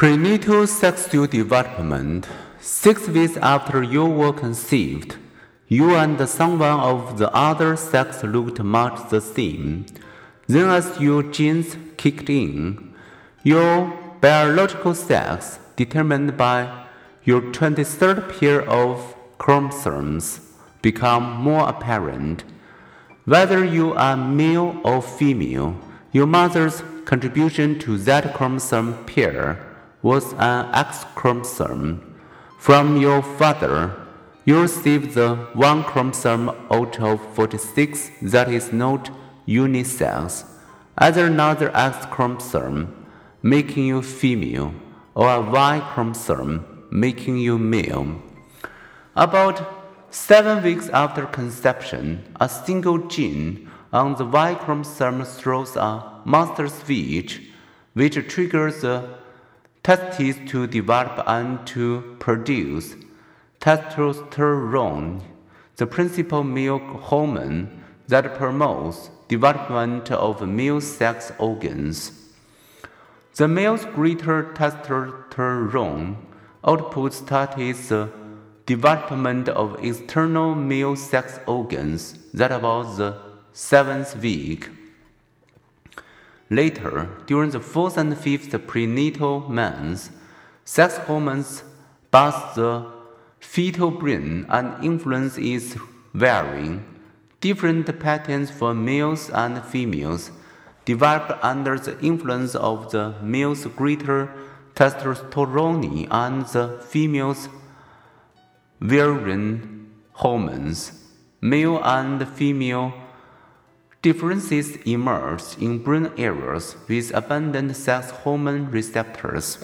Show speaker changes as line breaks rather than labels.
Prenatal sexual development. Six weeks after you were conceived, you and someone of the other sex looked much the same. Then, as your genes kicked in, your biological sex, determined by your 23rd pair of chromosomes, become more apparent. Whether you are male or female, your mother's contribution to that chromosome pair was an X chromosome. From your father, you received the one chromosome out of 46 that is not unisex, either another X chromosome, making you female, or a Y chromosome, making you male. About seven weeks after conception, a single gene on the Y chromosome throws a master switch, which triggers the testes to develop and to produce testosterone, the principal male hormone that promotes development of male sex organs. The male's greater testosterone output starts the development of external male sex organs that about the seventh week. Later, during the fourth and fifth prenatal months, sex hormones boost the fetal brain and influence its varying. Different patterns for males and females develop under the influence of the male's greater testosterone and the female's varying hormones. Male and female Differences emerge in brain areas with abundant sex hormone receptors.